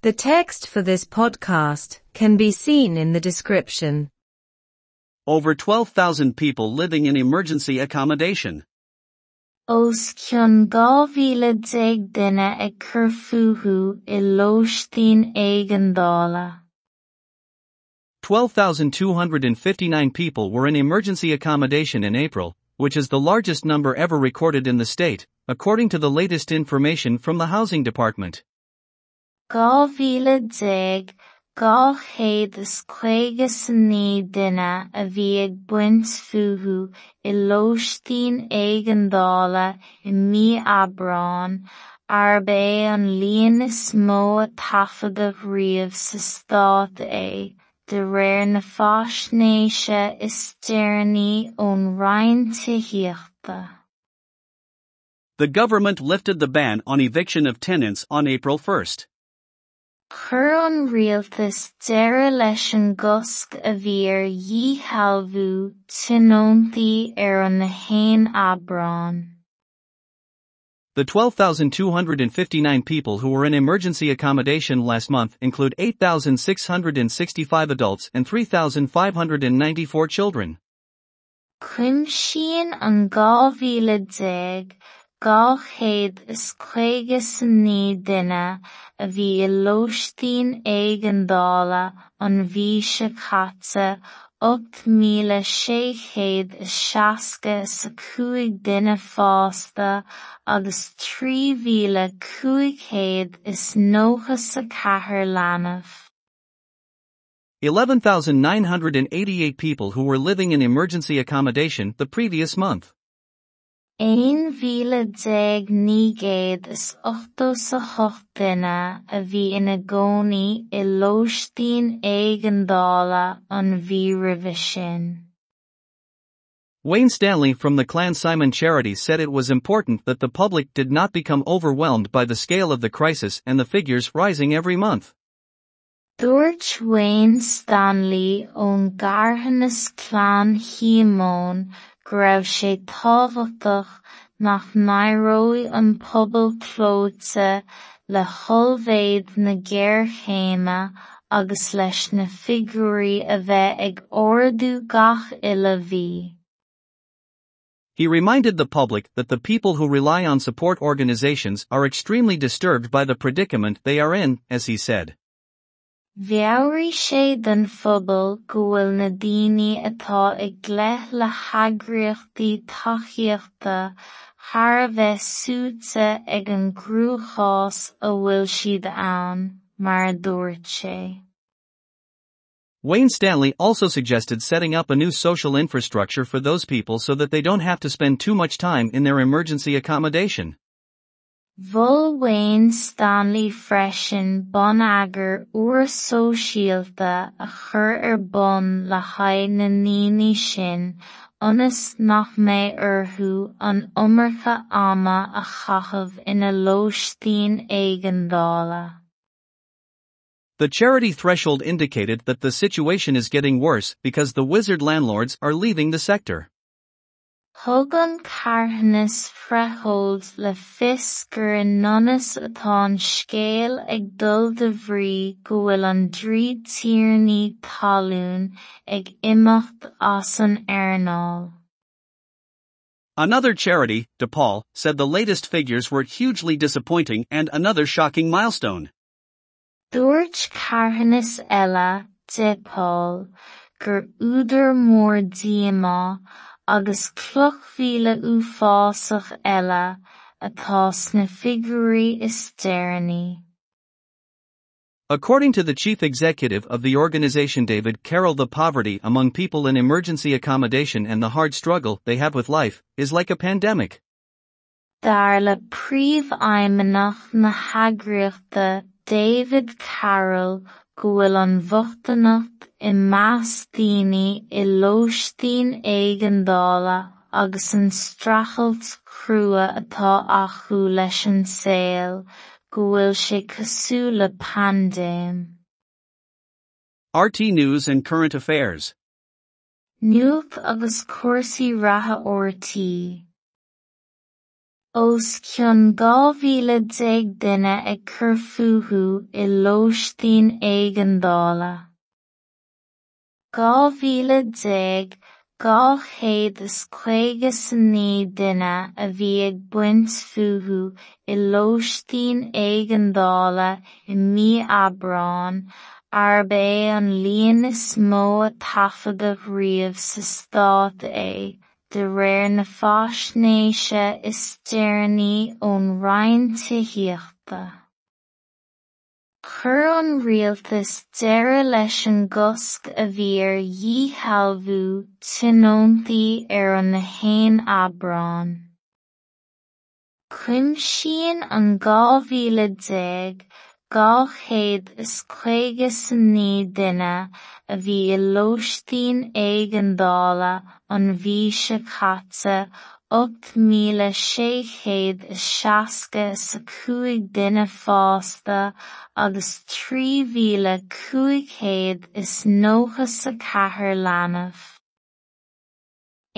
The text for this podcast can be seen in the description. Over 12,000 people living in emergency accommodation. Os cionn dhá mhíle déag duine ag cur futhú i lóistín éigeandála. 12,259 people were in emergency accommodation in April, which is the largest number ever recorded in the state, according to the latest information from the Housing Department. Dhá mhíle déag, dhá chéad is chuige sa ní duine a bhí ag buint futhú i lóistín mí Aibreán, arb an líon is mó a taifeadadh riamh sa stát é, de ón Ryan tithiachta. The government lifted the ban on eviction of tenants on April 1st. Chur an rialtas deireadh leis an gcosc a bhí ar dhíthealbhú tionóntaí ar an na haon aibreán. The 12,259 people who were in emergency accommodation last month include 8,665 adults and 3,594 children. Cuim sin an déag, dhá chéad is ní duine a bhí i lóistín éigeandála an bhíse caite ocht míle sé chéad is seasca sa cúig duine fásta agus trí is nócha sa chathair leanamh. 11,988 people who were living in emergency accommodation the previous month. Mhíle déag ní is ochtó sa hocht duine a bhí ina gcónaí i lóistín éigeandála an bhí roimhe sin. Wayne Stanley from the Clan Simon Charity said it was important that the public did not become overwhelmed by the scale of the crisis and the figures rising every month. Dúirt Wayne Stanley ón Garthanas Clann Shíomóin nach an le na agus leis na a bheith ag ordú gach. He reminded the public that the people who rely on support organizations are extremely disturbed by the predicament they are in, as he said. Bheabhraigh sé den na daoine atá gleith le thar bheith ag an a bhfuil siad mar dúirt sé. Wayne Stanley also suggested setting up a new social infrastructure for those people so that they don't have to spend too much time in their emergency accommodation. Wayne Stanley freisin bon-eagar uair sóisialta a chur er ar bun le haghaidh na ndaoine sin ionas nach mbeidh er orthu an iomarca ama a chaitheamh ina lóistín éigeandála. The charity Threshold indicated that the situation is getting worse because the wizard landlords are leaving the sector. Thug an carthanas le fios in nonas atá an scéal ag dul de bhrí go bhfuil an dtríd tíornaí talún ag imeacht as an airneall. Another charity, DePaul, said the latest figures were hugely disappointing and another shocking milestone. Dúirt carthanas eile, DePaul, gur údar mór díomá agus cloch mhíle uafásach eile atá sna figúraí is deireanaí. According to the chief executive of the organization David Carroll the poverty among people in emergency accommodation and the hard struggle they have with life is like a pandemic. Dar le príomh-aidhmeannach na heagraíochta David Carroll go bhfuil an bhochtanach i measc daoine i lóistín éigeandála agus an strachailt crua atá acu leis an saol go bhfuil sé cosú le pandéim. RT News and Current Affairs. Nuacht agus cuasaí ratha ortaí. Os cionn dhá mhíle déag duine ag cur futhú i lóistín éigeandála. Dhá mhíle déag, dhá chéad is chuige sa naoi duine a bhí ag baint futhú i lóistín éigeandála i mí Aibreán, arb é an líon is mó a taifeadadh riamh sa Stát é. the rare na fashnesha is sterni on rein te hirta. Cur on realtis derelation gusk avir ye halvu tinonthi er on the hain abron. Kunshien an gavila deg galheid skweges nedena vi loostin eigendala on vi shakatsa ok mila sheheid shaska sakui dena fasta agus tri vila kuikheid is noha sakaharlanaf.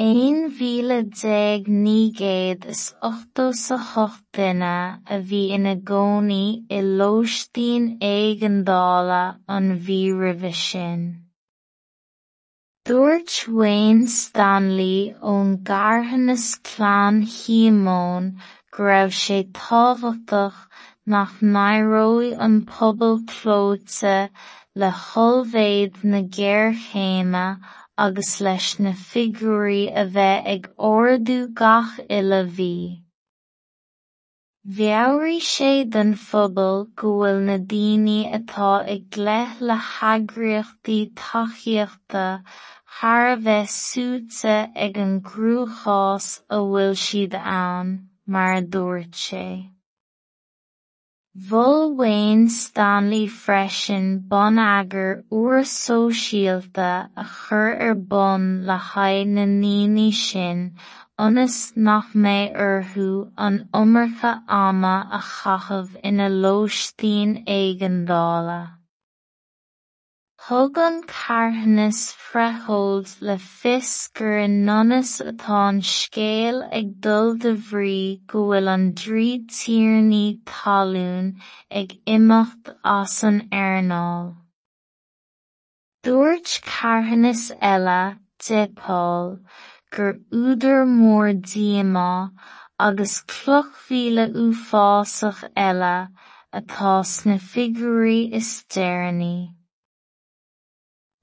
Ní gcéad is ochtó sa hocht duine a bhí ina gcónaí i lóistín éigeandála an bhí roimhe sin. Wayne Stanley ón gCarthanas Clann Shíomóin go raibh sé tábhachtach nach n-éireodh an pobal clóite le holmhéad na géarchéime agus leis na figurí a bheith ag ordú gach uile bhí. Bheabhraigh sé den phobal go bhfuil na daoine atá ag gleith le heagraíochtaí tacaíochta thar a bheith suaite ag an grúchás a bhfuil siad ann, mar a dúirt sé. Bhfuil Wayne Stanley freisin bonneagar uair sóisialta a chur ar er bun le haghaidh na ndaoine sin ionas nach mbeidh orthu er an iomarca ama a chaitheamh ina lóistín éigeandála. Thug an carthanas freithóid le fios gur in nonas atá an scéal ag dul de bhrí go bhfuil an dtríd tíornaí talún ag imeacht as an airneall. Dúirt carthanas eile, de Paul, gur údar mór diama agus cloch mhíle uafásach eile atá sna figurí istearnaí.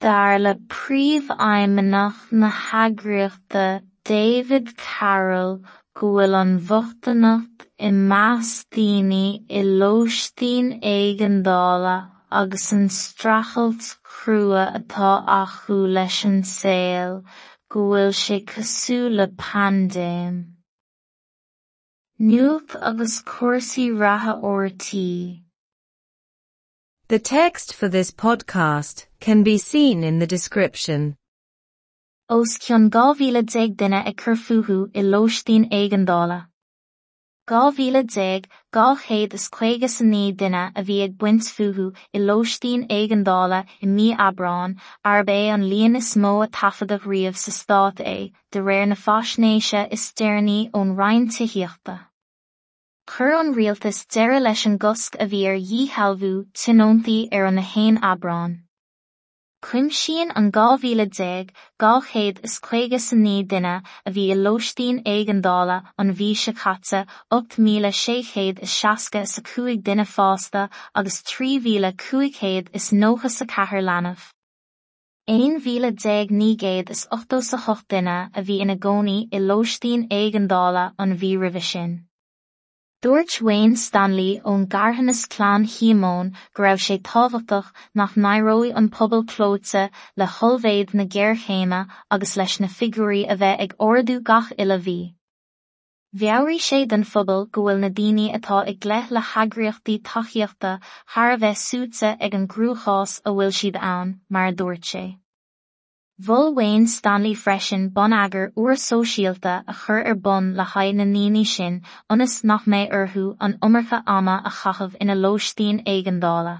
Dar le príomhaidhmeannach na heagraíochta David Carroll go an bhochtanach i measc daoine i lóistín éigeandála agus an strachailt crua atá acu leis an saol go sé cosúil le pandéim. Nuacht agus cuasaí ratha. The text for this podcast can be seen in the description. Os cionn dhá mhíle déag duine ag cur futhú i. Dhá mhíle déag dhá chéad is chuige sa naoi duine a bhí ag buint futhú i lóistín éigeandála i mí Aibreán arb é an líon is mó a taifeadadh riamh sa Stát é de réir na faisnéise istearnaí ón roinntitheachta. Chur an rialtas deireadh leis an gcosc a bhí ar dhíthallbhú tionóntaí ar an na haon Aibreán. Cuimsíonn an dhá mhíle déag dhá chéad is chuige sa naoi duine a bhí i lóistín éigeandála an bhíse caite ocht míle sé chéad is seasca sa cúig duine fásta agus trí mhíle cúig chéad is nócha sa chathair leanbh. Aon mhíle déag ní géad is ochtó sa hocht duine a bhí ina gcónaí i lóistín éigeandála an bhí roimhe sin. Dúirt Wayne Stanley ón gCarthanas Clann Shimón go raibh sé tábhachtach nach n-éireodh an pobal clóite le holmhéad na géarchéime agus leis na figurí a bheith ag ordú gach uile bhí. Bheabhraigh sé den phobal go bhfuil na daoine atá ag gleith le heagraíochtaí tacaíochta thar a bheith suaite ag an grúchás a bhfuil siad ann, mar dúirt sé. Bhfuil Wayne Stanley freisin bonneagar uair sóisialta a chur ar bun le haghaidh na ndaoine sin ionas nach mbeidh orthu an iomarca ama a chaitheamh ina lóistín éigeandála.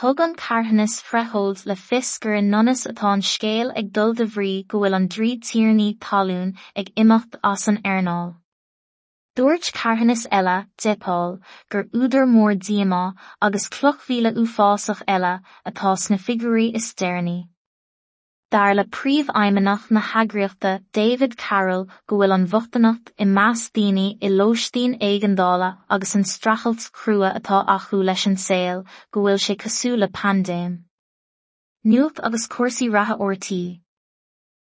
Thug an carthanas freithóid le fios gur in nonas atá an scéal ag dul de bhrí go bhfuil an dtríd tíornaí talún ag imeacht as an airneall. Dúirt carhannas eile depáil gur údar mór diaá agus clochhíle uásach eile atá sna figurí is déirní. Dar le príomh aimimeach na hagraíochta David Carroll go bhfuil an bhochtanacht i meas daoine i lóistín éigendála agus an strachelt crua atá achu leis an saoil go bhfuil sé cosúla pandéim. Nuach agus cuasaí ratha ortaí